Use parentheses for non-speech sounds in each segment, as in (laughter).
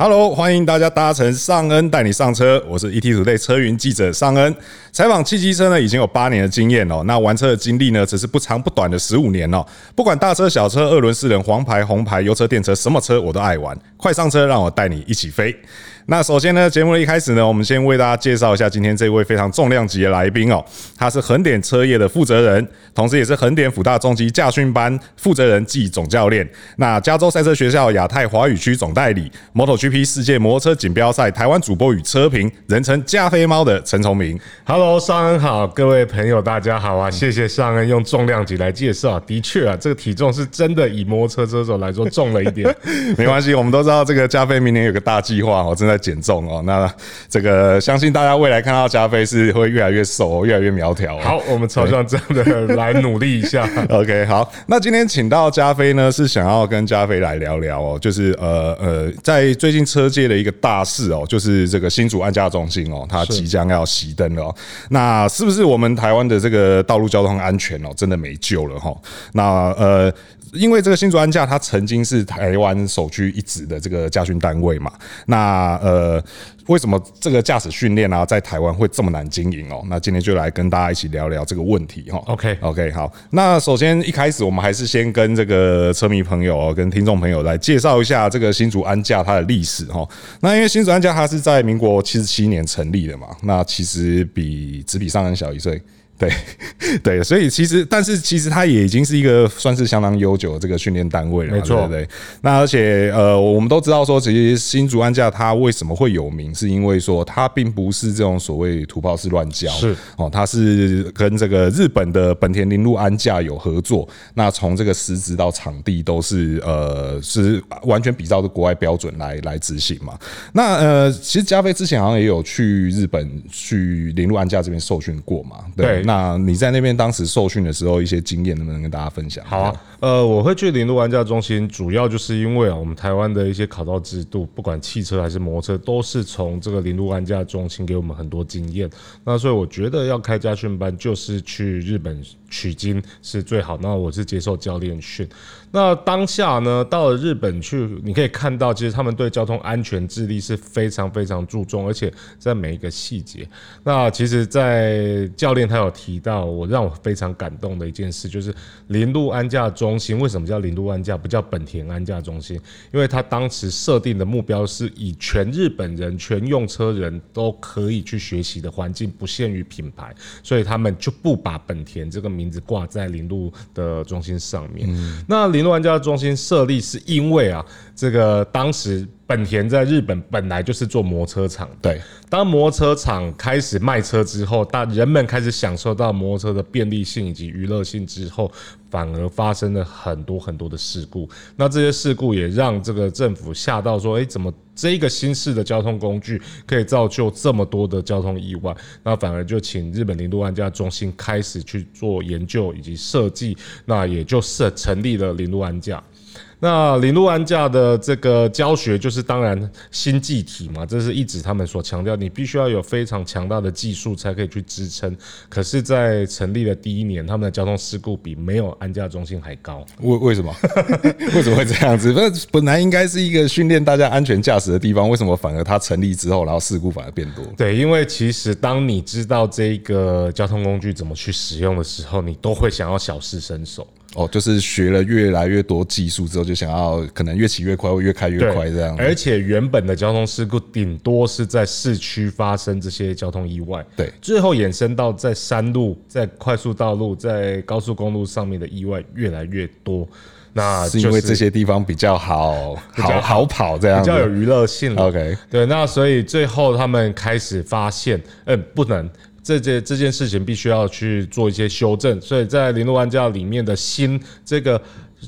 Hello，欢迎大家搭乘尚恩带你上车，我是 ET 组队车云记者尚恩。采访汽机车呢，已经有八年的经验哦。那玩车的经历呢，只是不长不短的十五年哦。不管大车小车、二轮四轮、黄牌红牌、油车电车，什么车我都爱玩。快上车，让我带你一起飞。那首先呢，节目的一开始呢，我们先为大家介绍一下今天这位非常重量级的来宾哦。他是横点车业的负责人，同时也是横点辅大中级驾训班负责人暨总教练。那加州赛车学校亚太华语区总代理，MotoGP 世界摩托车锦标赛台湾主播与车评，人称加菲猫的陈崇明。Hello，尚恩好，各位朋友大家好啊！谢谢尚恩用重量级来介绍，的确啊，这个体重是真的以摩托车车手来说重了一点。(laughs) 没关系，我们都知道这个加菲明年有个大计划哦，正在。减重哦，那这个相信大家未来看到加菲是会越来越瘦，哦越来越苗条。好，我们朝向这样的来努力一下。(laughs) OK，好，那今天请到加菲呢，是想要跟加菲来聊聊哦，就是呃呃，在最近车界的一个大事哦，就是这个新竹安家中心哦，它即将要熄灯了。那是不是我们台湾的这个道路交通安全哦，真的没救了哈？那呃。因为这个新竹安驾，它曾经是台湾首屈一指的这个驾训单位嘛。那呃，为什么这个驾驶训练啊，在台湾会这么难经营哦？那今天就来跟大家一起聊聊这个问题哈。OK OK，好。那首先一开始，我们还是先跟这个车迷朋友、哦跟听众朋友来介绍一下这个新竹安驾它的历史哈。那因为新竹安驾它是在民国七十七年成立的嘛，那其实比只比上人小一岁。对，(laughs) 对，所以其实，但是其实它也已经是一个算是相当悠久的这个训练单位了，没错，对。那而且呃，我们都知道说，其实新竹安驾它为什么会有名，是因为说它并不是这种所谓土炮式乱交，是哦，它是跟这个日本的本田铃鹿安驾有合作。那从这个实质到场地都是呃是完全比照着国外标准来来执行嘛。那呃，其实加菲之前好像也有去日本去铃鹿安驾这边受训过嘛，对。那你在那边当时受训的时候，一些经验能不能跟大家分享？好啊，呃，我会去铃鹿安驾中心，主要就是因为啊，我们台湾的一些考照制度，不管汽车还是摩托车，都是从这个铃鹿安驾中心给我们很多经验。那所以我觉得要开家训班，就是去日本取经是最好。那我是接受教练训。那当下呢，到了日本去，你可以看到，其实他们对交通安全治理是非常非常注重，而且在每一个细节。那其实，在教练他有提到，我让我非常感动的一件事，就是铃鹿安驾中心为什么叫铃鹿安驾，不叫本田安驾中心？因为他当时设定的目标是以全日本人、全用车人都可以去学习的环境，不限于品牌，所以他们就不把本田这个名字挂在零路的中心上面。嗯、那铃鹿安驾中心设立是因为啊，这个当时本田在日本本来就是做摩托车厂，对。当摩托车厂开始卖车之后，大人们开始享受到摩托车的便利性以及娱乐性之后，反而发生了很多很多的事故。那这些事故也让这个政府吓到说：“哎，怎么这个新式的交通工具可以造就这么多的交通意外？”那反而就请日本零度安驾中心开始去做研究以及设计，那也就设成立了零度安驾。那零路安驾的这个教学，就是当然新技体嘛，这是一直他们所强调，你必须要有非常强大的技术才可以去支撑。可是，在成立的第一年，他们的交通事故比没有安驾中心还高。为为什么？(laughs) 为什么会这样子？那本来应该是一个训练大家安全驾驶的地方，为什么反而它成立之后，然后事故反而变多？对，因为其实当你知道这个交通工具怎么去使用的时候，你都会想要小试身手。哦，就是学了越来越多技术之后，就想要可能越骑越快，或越开越快这样。而且原本的交通事故顶多是在市区发生这些交通意外，对，最后衍生到在山路、在快速道路、在高速公路上面的意外越来越多。那是因为这些地方比较好，好好跑这样，比较有娱乐性。OK，对，那所以最后他们开始发现，嗯，不能。这件这件事情必须要去做一些修正，所以在铃鹿安驾里面的新这个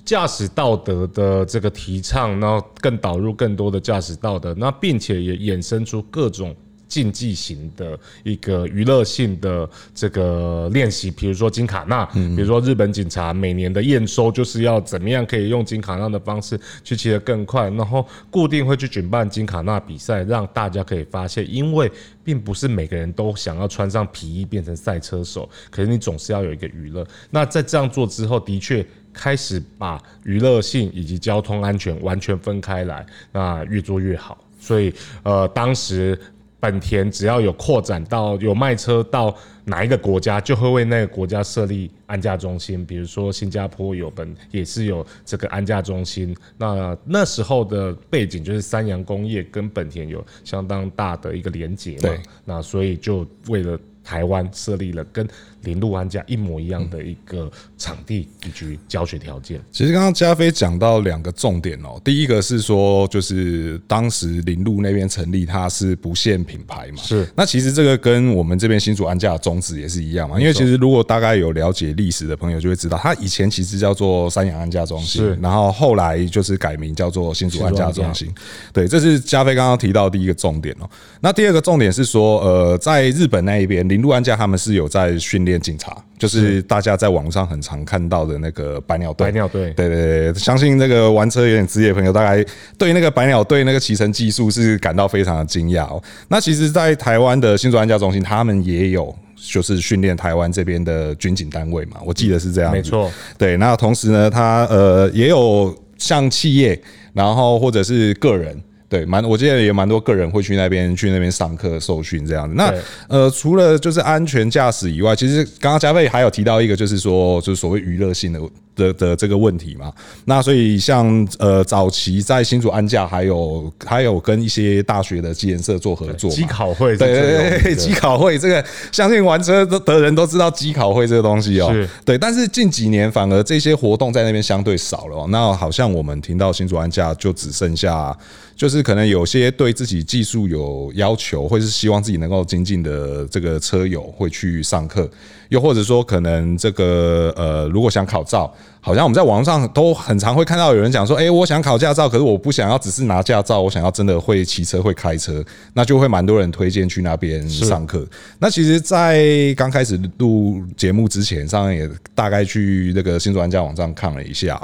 驾驶道德的这个提倡，然后更导入更多的驾驶道德，那并且也衍生出各种。竞技型的一个娱乐性的这个练习，比如说金卡纳，比如说日本警察每年的验收就是要怎么样可以用金卡纳的方式去骑得更快，然后固定会去举办金卡纳比赛，让大家可以发现，因为并不是每个人都想要穿上皮衣变成赛车手，可是你总是要有一个娱乐。那在这样做之后，的确开始把娱乐性以及交通安全完全分开来，那越做越好。所以呃，当时本田只要有扩展到有卖车到哪一个国家，就会为那个国家设立安驾中心。比如说新加坡有本也是有这个安驾中心。那那时候的背景就是三洋工业跟本田有相当大的一个连结嘛。那所以就为了台湾设立了跟。铃鹿安家一模一样的一个场地以及教学条件。其实刚刚加菲讲到两个重点哦，第一个是说，就是当时林路那边成立，它是不限品牌嘛。是。那其实这个跟我们这边新竹安家的宗旨也是一样嘛。因为其实如果大概有了解历史的朋友就会知道，它以前其实叫做三洋安家中心，是。然后后来就是改名叫做新竹安家中心。对，这是加菲刚刚提到的第一个重点哦。那第二个重点是说，呃，在日本那一边，林路安家他们是有在训练。警察就是大家在网上很常看到的那个百鸟队。百鸟队，对对对，相信那个玩车有点职业的朋友，大概对那个百鸟队那个骑乘技术是感到非常的惊讶哦。那其实，在台湾的新竹安家中心，他们也有就是训练台湾这边的军警单位嘛，我记得是这样。没错，对。那同时呢，他呃也有像企业，然后或者是个人。对，蛮我记得也蛮多个人会去那边去那边上课受训这样子。那呃，除了就是安全驾驶以外，其实刚刚加菲还有提到一个，就是说就是所谓娱乐性的的的这个问题嘛。那所以像呃早期在新竹安驾，还有还有跟一些大学的机研社做合作，机考会，对对对，机考会这个相信玩车的人都知道机考会这个东西哦。对，但是近几年反而这些活动在那边相对少了。那好像我们听到新竹安驾就只剩下。就是可能有些对自己技术有要求，或是希望自己能够精进的这个车友会去上课，又或者说可能这个呃，如果想考照，好像我们在网上都很常会看到有人讲说，诶，我想考驾照，可是我不想要只是拿驾照，我想要真的会骑车会开车，那就会蛮多人推荐去那边上课。那其实，在刚开始录节目之前，上也大概去那个新竹安家网站看了一下。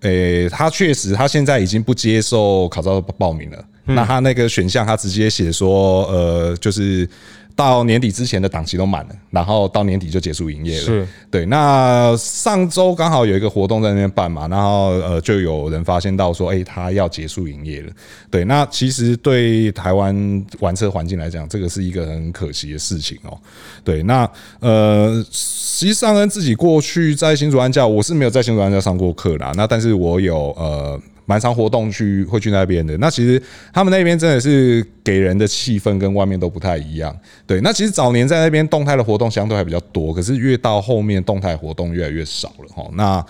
诶、欸，他确实，他现在已经不接受考照报名了。那他那个选项，他直接写说，呃，就是。到年底之前的档期都满了，然后到年底就结束营业了。是，对。那上周刚好有一个活动在那边办嘛，然后呃，就有人发现到说，哎，他要结束营业了。对，那其实对台湾玩车环境来讲，这个是一个很可惜的事情哦。对，那呃，实际上跟自己过去在新竹安教，我是没有在新竹安教上过课啦。那但是我有呃。蛮常活动去会去那边的，那其实他们那边真的是给人的气氛跟外面都不太一样。对，那其实早年在那边动态的活动相对还比较多，可是越到后面动态活动越来越少了哈。那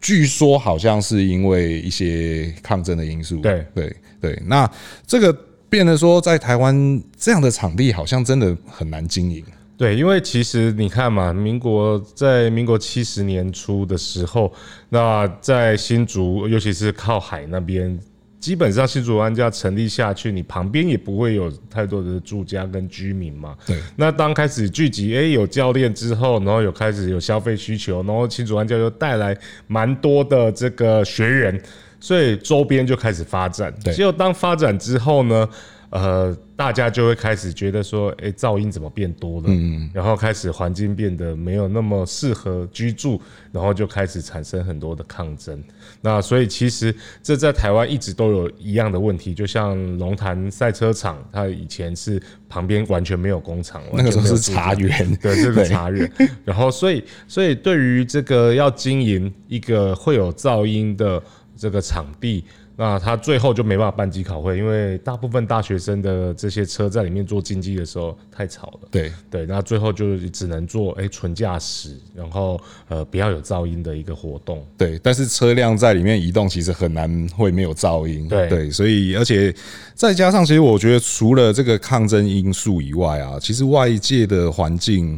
据说好像是因为一些抗争的因素。对对对，那这个变得说在台湾这样的场地好像真的很难经营。对，因为其实你看嘛，民国在民国七十年初的时候，那在新竹，尤其是靠海那边，基本上新竹安家成立下去，你旁边也不会有太多的住家跟居民嘛。对。那当开始聚集，哎，有教练之后，然后有开始有消费需求，然后新竹安家又带来蛮多的这个学员，所以周边就开始发展。对。结果当发展之后呢，呃。大家就会开始觉得说，哎、欸，噪音怎么变多了？嗯，然后开始环境变得没有那么适合居住，然后就开始产生很多的抗争。那所以其实这在台湾一直都有一样的问题，就像龙潭赛车场，它以前是旁边完全没有工厂，那个时候是茶园，(laughs) 对，这个茶园。然后所以所以对于这个要经营一个会有噪音的这个场地。那他最后就没办法办机考会，因为大部分大学生的这些车在里面做竞技的时候太吵了。对对，那最后就只能做哎纯驾驶，然后呃不要有噪音的一个活动。对，但是车辆在里面移动其实很难会没有噪音。对对，所以而且再加上，其实我觉得除了这个抗争因素以外啊，其实外界的环境。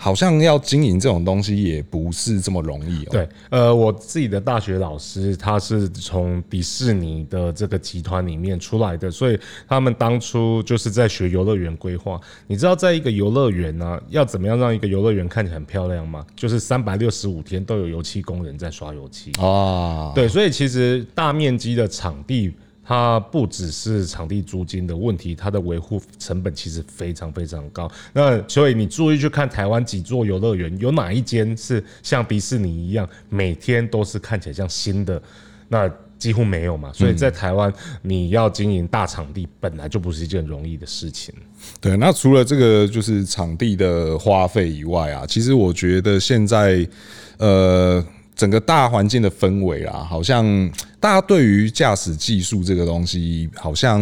好像要经营这种东西也不是这么容易哦。对，呃，我自己的大学老师他是从迪士尼你的这个集团里面出来的，所以他们当初就是在学游乐园规划。你知道，在一个游乐园呢，要怎么样让一个游乐园看起来很漂亮吗？就是三百六十五天都有油漆工人在刷油漆啊。对，所以其实大面积的场地。它不只是场地租金的问题，它的维护成本其实非常非常高。那所以你注意去看台湾几座游乐园，有哪一间是像迪士尼一样，每天都是看起来像新的？那几乎没有嘛，所以在台湾你要经营大场地本来就不是一件容易的事情。对，那除了这个就是场地的花费以外啊，其实我觉得现在呃整个大环境的氛围啊，好像大家对于驾驶技术这个东西，好像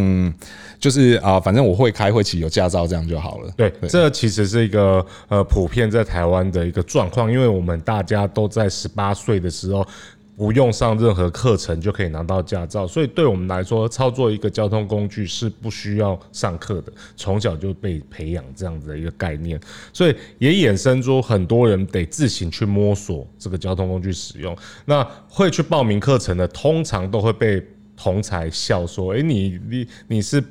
就是啊，反正我会开会骑有驾照这样就好了。对，这其实是一个呃普遍在台湾的一个状况，因为我们大家都在十八岁的时候。不用上任何课程就可以拿到驾照，所以对我们来说，操作一个交通工具是不需要上课的，从小就被培养这样子的一个概念，所以也衍生出很多人得自行去摸索这个交通工具使用。那会去报名课程的，通常都会被同才笑说：“诶，你你你是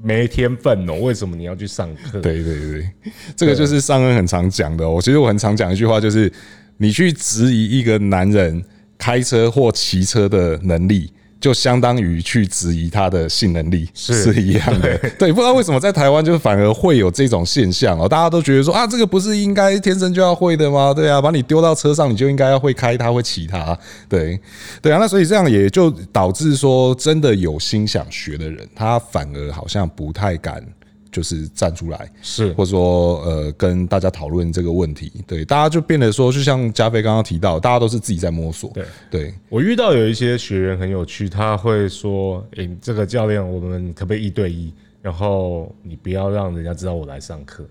没天分哦，为什么你要去上课？”对对对，这个就是尚恩很常讲的。我其实我很常讲一句话，就是你去质疑一个男人。开车或骑车的能力，就相当于去质疑他的性能力是，是一样的。(laughs) 对，不知道为什么在台湾就反而会有这种现象哦，大家都觉得说啊，这个不是应该天生就要会的吗？对啊，把你丢到车上，你就应该要会开它，会骑它。对，对啊，那所以这样也就导致说，真的有心想学的人，他反而好像不太敢。就是站出来，是或者说呃，跟大家讨论这个问题，对，大家就变得说，就像加菲刚刚提到，大家都是自己在摸索。对，对我遇到有一些学员很有趣，他会说：“诶、欸，这个教练，我们可不可以一对一？然后你不要让人家知道我来上课。”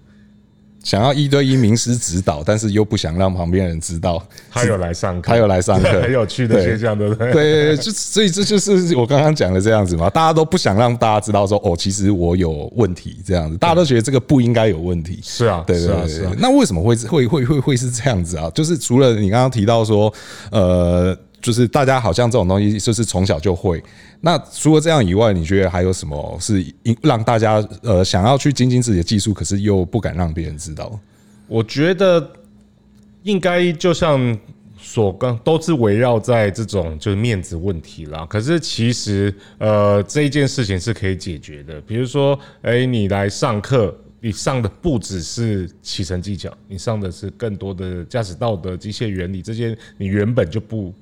想要一对一名师指导，但是又不想让旁边人知道他有来上课，他有来上课，(laughs) 很有趣的现象，对不对？对，就所以这就是我刚刚讲的这样子嘛，大家都不想让大家知道说哦，其实我有问题这样子，大家都觉得这个不应该有问题。是啊，对对对，是啊。那为什么会会会会会是这样子啊？就是除了你刚刚提到说，呃。就是大家好像这种东西就是从小就会。那除了这样以外，你觉得还有什么是让大家呃想要去精进自己的技术，可是又不敢让别人知道？我觉得应该就像所刚都是围绕在这种就是面子问题啦。可是其实呃这一件事情是可以解决的。比如说，哎，你来上课，你上的不只是骑乘技巧，你上的是更多的驾驶道德、机械原理这些，你原本就不。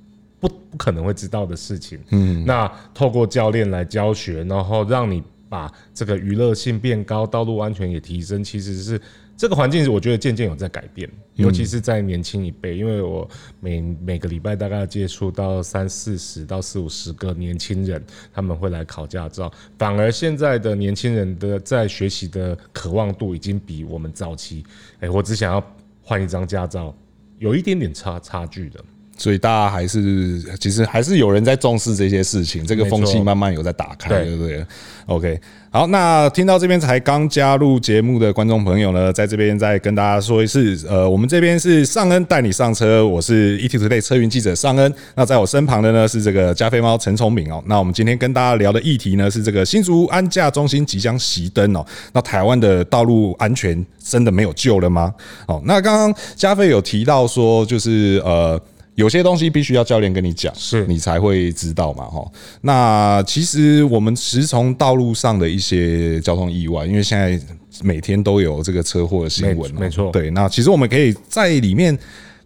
不不可能会知道的事情，嗯，那透过教练来教学，然后让你把这个娱乐性变高，道路安全也提升，其实是这个环境，我觉得渐渐有在改变，尤其是在年轻一辈，因为我每每个礼拜大概接触到三四十到四五十个年轻人，他们会来考驾照，反而现在的年轻人的在学习的渴望度已经比我们早期，哎，我只想要换一张驾照，有一点点差差距的。所以大家还是其实还是有人在重视这些事情，这个风气慢慢有在打开，对不对？OK，好，那听到这边才刚加入节目的观众朋友呢，在这边再跟大家说一次，呃，我们这边是尚恩带你上车，我是 ETtoday 车云记者尚恩。那在我身旁的呢是这个加菲猫陈崇明哦。那我们今天跟大家聊的议题呢是这个新竹安驾中心即将熄灯哦。那台湾的道路安全真的没有救了吗？哦，那刚刚加菲有提到说，就是呃。有些东西必须要教练跟你讲，是你才会知道嘛，哈。那其实我们时从道路上的一些交通意外，因为现在每天都有这个车祸的新闻，没错。对，那其实我们可以在里面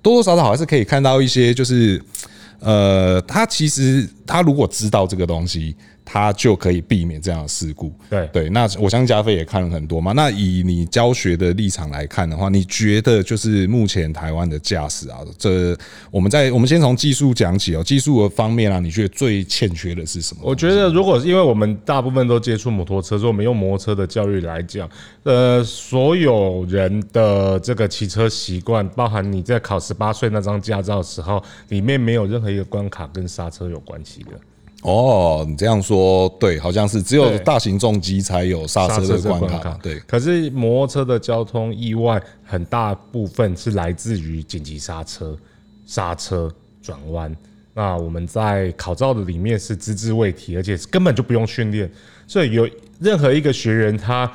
多多少少还是可以看到一些，就是呃，他其实他如果知道这个东西。他就可以避免这样的事故。对对，那我相信加菲也看了很多嘛。那以你教学的立场来看的话，你觉得就是目前台湾的驾驶啊，这我们在我们先从技术讲起哦，技术的方面啊，你觉得最欠缺的是什么？我觉得，如果因为我们大部分都接触摩托车，所以我们用摩托车的教育来讲，呃，所有人的这个骑车习惯，包含你在考十八岁那张驾照的时候，里面没有任何一个关卡跟刹车有关系的。哦，你这样说对，好像是只有大型重机才有刹车的关卡。对，可是摩托车的交通意外很大部分是来自于紧急刹车、刹车、转弯。那我们在考照的里面是只字未提，而且根本就不用训练。所以有任何一个学员他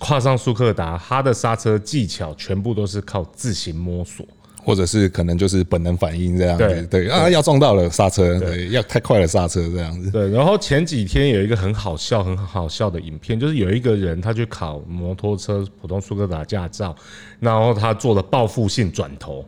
跨上速克达，他的刹车技巧全部都是靠自行摸索。或者是可能就是本能反应这样子，对，对啊，要撞到了刹车，对，要太快了刹车这样子。对，然后前几天有一个很好笑、很好笑的影片，就是有一个人他去考摩托车普通苏格达驾照，然后他做了报复性转头，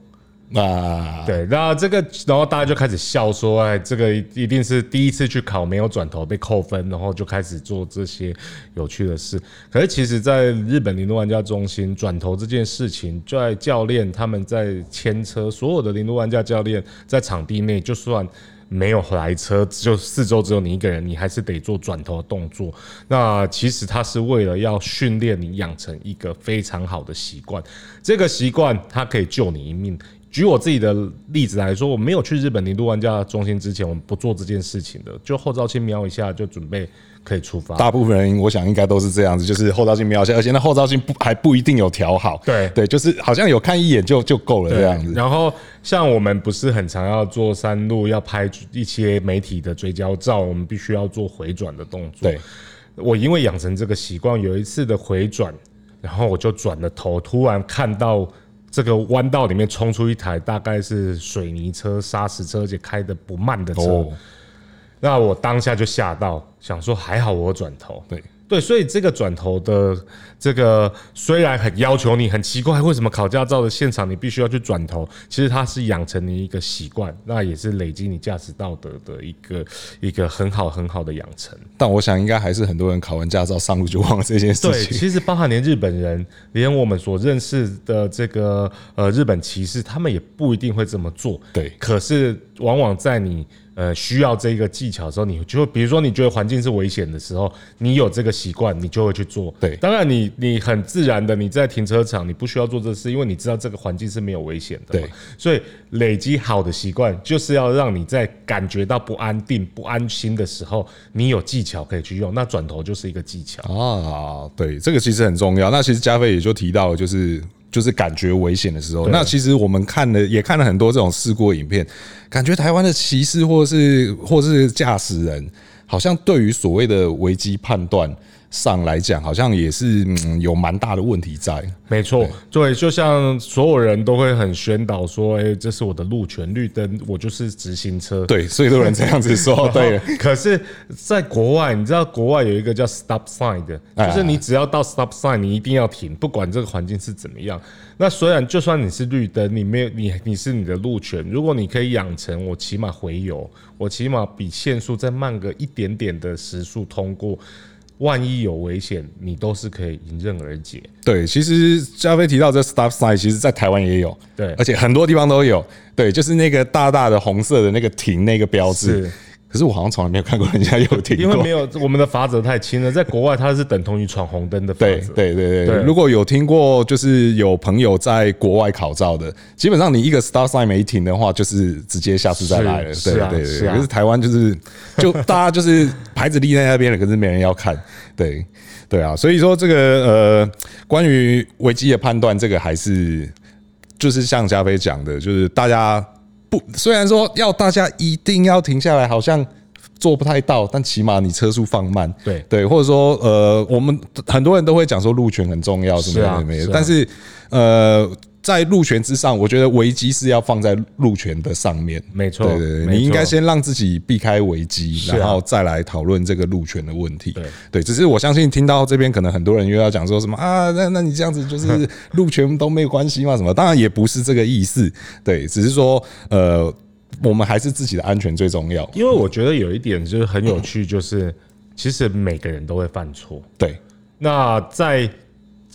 啊，对，那这个，然后大家就开始笑说，哎，这个一定是第一次去考没有转头被扣分，然后就开始做这些有趣的事。可是其实，在日本零度玩家中心转头这件事情，在教练他们在牵车，所有的零度玩家教练在场地内，就算。没有来车，就四周只有你一个人，你还是得做转头的动作。那其实它是为了要训练你养成一个非常好的习惯，这个习惯它可以救你一命。举我自己的例子来说，我没有去日本零度玩家中心之前，我们不做这件事情的，就后照镜瞄一下就准备。可以出发，大部分人我想应该都是这样子，就是后照镜瞄一下，而且那后照镜不还不一定有调好。对对，就是好像有看一眼就就够了这样子。然后像我们不是很常要做山路，要拍一些媒体的追焦照，我们必须要做回转的动作。对，我因为养成这个习惯，有一次的回转，然后我就转了头，突然看到这个弯道里面冲出一台大概是水泥车、砂石车，而且开的不慢的车。哦。那我当下就吓到，想说还好我转头，对对，所以这个转头的这个虽然很要求你，很奇怪，为什么考驾照的现场你必须要去转头？其实它是养成你一个习惯，那也是累积你驾驶道德的一个 (laughs) 一个很好很好的养成。但我想应该还是很多人考完驾照上路就忘了这件事情。对，其实包含连日本人，连我们所认识的这个呃日本骑士，他们也不一定会这么做。对，可是往往在你。呃，需要这个技巧的时候，你就比如说你觉得环境是危险的时候，你有这个习惯，你就会去做。对，当然你你很自然的你在停车场，你不需要做这事，因为你知道这个环境是没有危险的。对，所以累积好的习惯，就是要让你在感觉到不安定、不安心的时候，你有技巧可以去用。那转头就是一个技巧啊。对，这个其实很重要。那其实加菲也就提到，就是。就是感觉危险的时候，那其实我们看了也看了很多这种事故影片，感觉台湾的骑士或是或是驾驶人，好像对于所谓的危机判断。上来讲，好像也是嗯有蛮大的问题在。没错，对，就像所有人都会很宣导说，哎，这是我的路权，绿灯，我就是直行车。对，所以都有人这样子说。(laughs) 对，可是，在国外，你知道国外有一个叫 stop sign 的，就是你只要到 stop sign，你一定要停，不管这个环境是怎么样。那虽然就算你是绿灯，你没有你你是你的路权，如果你可以养成，我起码回油，我起码比限速再慢个一点点的时速通过。万一有危险，你都是可以迎刃而解。对，其实加菲提到这 stop sign，其实在台湾也有，对，而且很多地方都有。对，就是那个大大的红色的那个停那个标志。可是我好像从来没有看过人家有停过，因为没有我们的罚则太轻了。在国外，它是等同于闯红灯的罚则。对对对对，如果有听过，就是有朋友在国外考照的，基本上你一个 star sign 没停的话，就是直接下次再来了。对对对，可是台湾就是就大家就是牌子立在那边了，可是没人要看。对对啊，所以说这个呃，关于危机的判断，这个还是就是像加菲讲的，就是大家。虽然说要大家一定要停下来，好像做不太到，但起码你车速放慢，对。对，或者说呃，我们很多人都会讲说路权很重要，什么什么的，但是呃。在路权之上，我觉得危机是要放在路权的上面。没错，对对对，你应该先让自己避开危机，然后再来讨论这个路权的问题。对对，只是我相信听到这边，可能很多人又要讲说什么啊，那那你这样子就是路权都没有关系吗？什么？(laughs) 当然也不是这个意思。对，只是说呃，我们还是自己的安全最重要。因为我觉得有一点就是很有趣，就是其实每个人都会犯错。对，那在。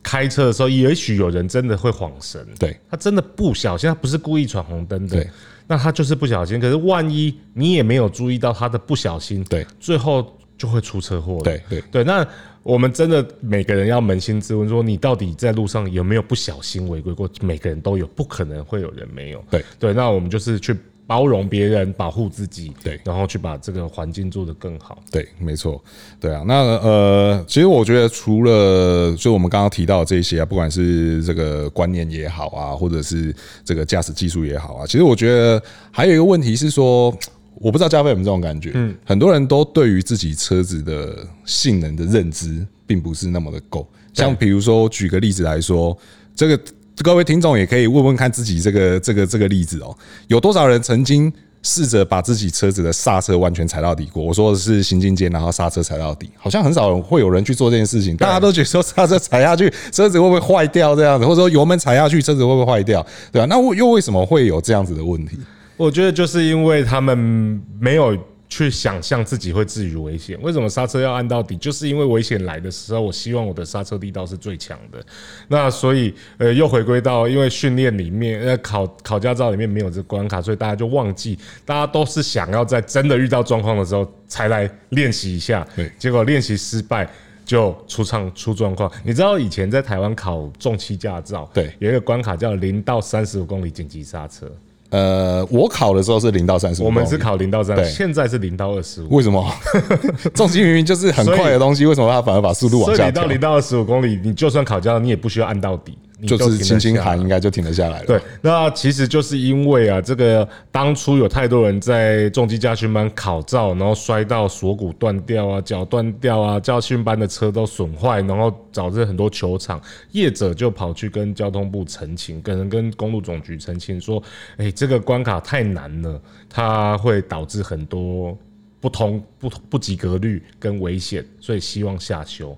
开车的时候，也许有人真的会晃神，对，他真的不小心，他不是故意闯红灯的，那他就是不小心。可是万一你也没有注意到他的不小心，对，最后就会出车祸。对对对，那我们真的每个人要扪心自问，说你到底在路上有没有不小心违规过？每个人都有，不可能会有人没有。对对，那我们就是去。包容别人，保护自己，对，然后去把这个环境做得更好。对，没错，对啊。那呃，其实我觉得除了就我们刚刚提到的这些啊，不管是这个观念也好啊，或者是这个驾驶技术也好啊，其实我觉得还有一个问题是说，我不知道加菲有没有这种感觉，嗯，很多人都对于自己车子的性能的认知并不是那么的够。像比如说，举个例子来说，这个。各位听众也可以问问看自己这个这个这个例子哦，有多少人曾经试着把自己车子的刹车完全踩到底过。我说的是行进间，然后刹车踩到底，好像很少会有人去做这件事情。大家都觉得说刹车踩下去，车子会不会坏掉这样子，或者说油门踩下去，车子会不会坏掉？对啊，那我又为什么会有这样子的问题？我觉得就是因为他们没有。去想象自己会置于危险，为什么刹车要按到底？就是因为危险来的时候，我希望我的刹车力道是最强的。那所以，呃，又回归到因为训练里面，呃，考考驾照里面没有这关卡，所以大家就忘记，大家都是想要在真的遇到状况的时候才来练习一下。对，结果练习失败就出场出状况。你知道以前在台湾考重汽驾照，对，有一个关卡叫零到三十五公里紧急刹车。呃，我考的时候是零到三十五，我们是考零到三十，现在是零到二十五。为什么？(laughs) 重心明明就是很快的东西，为什么它反而把速度往下？所以你到零到二十五公里，你就算考驾照，你也不需要按到底。就是轻轻喊，应该就停得下来了。对，那其实就是因为啊，这个当初有太多人在重机驾训班考照，然后摔到锁骨断掉啊，脚断掉啊，驾训班的车都损坏，然后导致很多球场业者就跑去跟交通部澄清，可能跟公路总局澄清说，哎，这个关卡太难了，它会导致很多不同不不及格率跟危险，所以希望下修。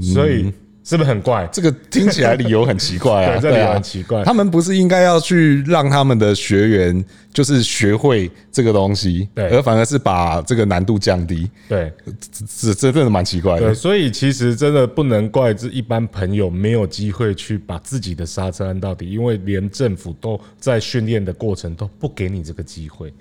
所以。是不是很怪？(laughs) 这个听起来理由很奇怪啊！(laughs) 对，这理由很奇怪。他们不是应该要去让他们的学员就是学会这个东西，对，而反而是把这个难度降低。对，这这真的蛮奇怪的。对，所以其实真的不能怪这一般朋友没有机会去把自己的刹车按到底，因为连政府都在训练的过程都不给你这个机会。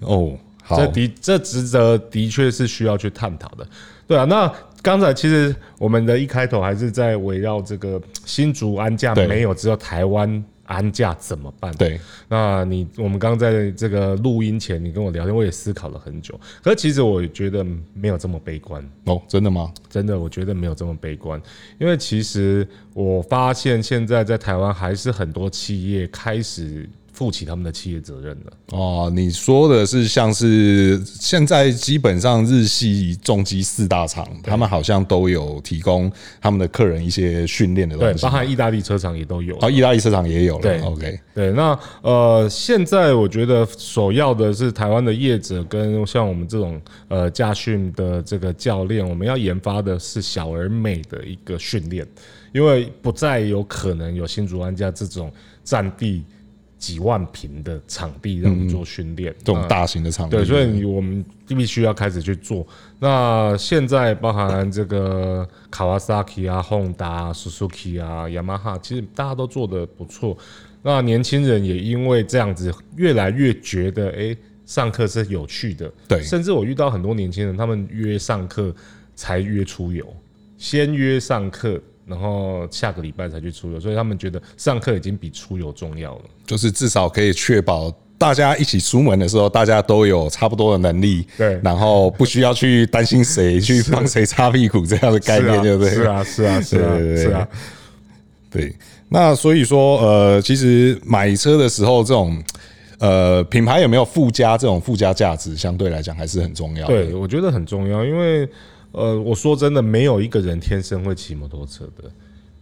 哦，好，这的这职责的确是需要去探讨的。对啊，那。刚才其实我们的一开头还是在围绕这个新竹安驾没有，只有台湾安驾怎么办？对，那你我们刚刚在这个录音前，你跟我聊天，我也思考了很久。可是其实我觉得没有这么悲观哦，真的吗？真的，我觉得没有这么悲观，因为其实我发现现在在台湾还是很多企业开始。负起他们的企业责任了哦。你说的是像是现在基本上日系重机四大厂，他们好像都有提供他们的客人一些训练的东西，对，包含意大利车厂也都有啊，意大利车厂也有了。对，OK，对，那呃，现在我觉得首要的是台湾的业者跟像我们这种呃驾训的这个教练，我们要研发的是小而美的一个训练，因为不再有可能有新竹安家这种占地。几万平的场地让我们做训练，这种大型的场地，对，所以我们必须要开始去做。那现在包含这个 Kawasaki 啊、Honda 啊、Suzuki 啊、Yamaha，其实大家都做的不错。那年轻人也因为这样子，越来越觉得，哎，上课是有趣的。对，甚至我遇到很多年轻人，他们约上课才约出游，先约上课。然后下个礼拜才去出游，所以他们觉得上课已经比出游重要了。就是至少可以确保大家一起出门的时候，大家都有差不多的能力。对，然后不需要去担心谁去帮谁擦屁股这样的概念，对不对？是啊，是啊，是啊，是啊。对，那所以说，呃，其实买车的时候，这种呃品牌有没有附加这种附加价值，相对来讲还是很重要。对，我觉得很重要，因为。呃，我说真的，没有一个人天生会骑摩托车的。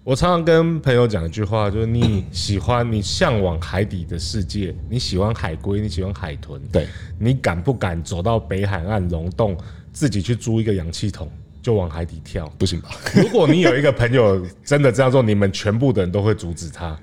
我常常跟朋友讲一句话，就是你喜欢、你向往海底的世界，你喜欢海龟，你喜欢海豚，对，你敢不敢走到北海岸溶洞，自己去租一个氧气筒，就往海底跳？不行吧？如果你有一个朋友真的这样做，你们全部的人都会阻止他。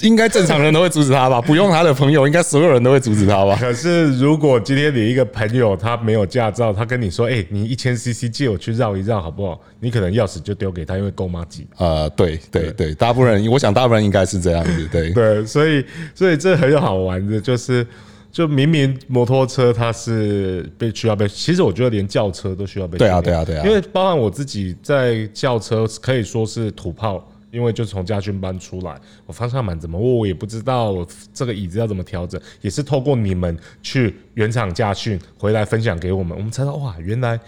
应该正常人都会阻止他吧？(laughs) 不用他的朋友，应该所有人都会阻止他吧？可是如果今天你一个朋友他没有驾照，他跟你说：“哎，你一千 CC 借我去绕一绕好不好？”你可能钥匙就丢给他，因为够麻吉。呃，对对对，大部分人，我想大部分人应该是这样子。对 (laughs) 对，所以所以这很好玩的，就是就明明摩托车它是被需要被，其实我觉得连轿车都需要被。对啊对啊对啊，因为包含我自己在轿车可以说是土炮。因为就从驾训班出来，我方向盘怎么握我也不知道，这个椅子要怎么调整，也是透过你们去原厂驾训回来分享给我们，我们才知道哇，原来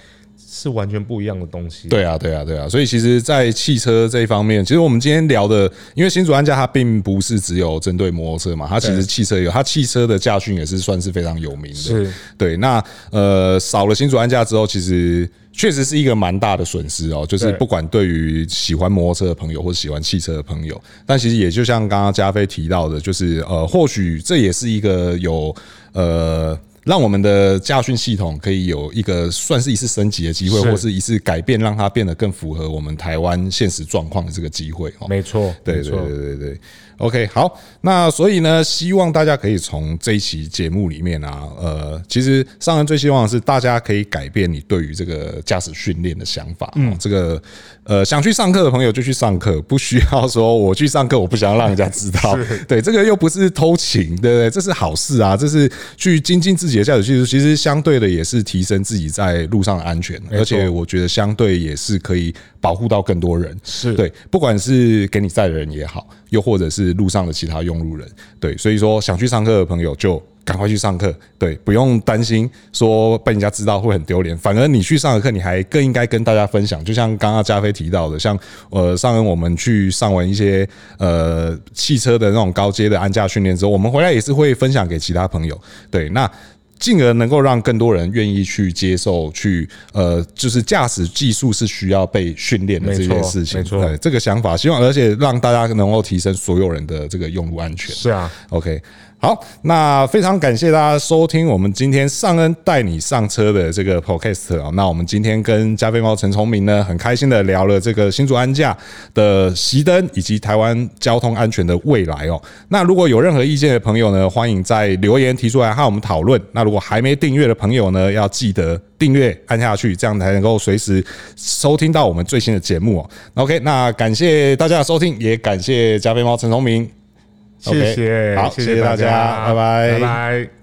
是完全不一样的东西。对啊，对啊，对啊。所以其实，在汽车这一方面，其实我们今天聊的，因为新主安驾它并不是只有针对摩托车嘛，它其实汽车有，它汽车的驾训也是算是非常有名的。是，对。那呃，少了新主安驾之后，其实确实是一个蛮大的损失哦。就是不管对于喜欢摩托车的朋友，或者喜欢汽车的朋友，但其实也就像刚刚加菲提到的，就是呃，或许这也是一个有呃。让我们的驾训系统可以有一个算是一次升级的机会，或是一次改变，让它变得更符合我们台湾现实状况的这个机会哦。没错，对对对对对。OK，好，那所以呢，希望大家可以从这一期节目里面啊，呃，其实上恩最希望的是大家可以改变你对于这个驾驶训练的想法。嗯，这个呃，想去上课的朋友就去上课，不需要说我去上课，我不想让人家知道。(laughs) 对，这个又不是偷情，对不对？这是好事啊，这是去精进自己的驾驶技术，其实相对的也是提升自己在路上的安全，而且我觉得相对也是可以。保护到更多人是对，不管是给你载的人也好，又或者是路上的其他用路人，对，所以说想去上课的朋友就赶快去上课，对，不用担心说被人家知道会很丢脸，反而你去上了课，你还更应该跟大家分享。就像刚刚加菲提到的，像呃上恩我们去上完一些呃汽车的那种高阶的安驾训练之后，我们回来也是会分享给其他朋友，对，那。进而能够让更多人愿意去接受，去呃，就是驾驶技术是需要被训练的这件事情。没错，对，这个想法，希望而且让大家能够提升所有人的这个用路安全。是啊，OK。好，那非常感谢大家收听我们今天尚恩带你上车的这个 Podcast 啊。那我们今天跟加菲猫陈聪明呢，很开心的聊了这个新竹安驾的熄灯以及台湾交通安全的未来哦。那如果有任何意见的朋友呢，欢迎在留言提出来和我们讨论。那如果还没订阅的朋友呢，要记得订阅按下去，这样才能够随时收听到我们最新的节目哦。OK，那感谢大家的收听，也感谢加菲猫陈聪明。谢谢，好，谢谢大家，拜拜，拜拜。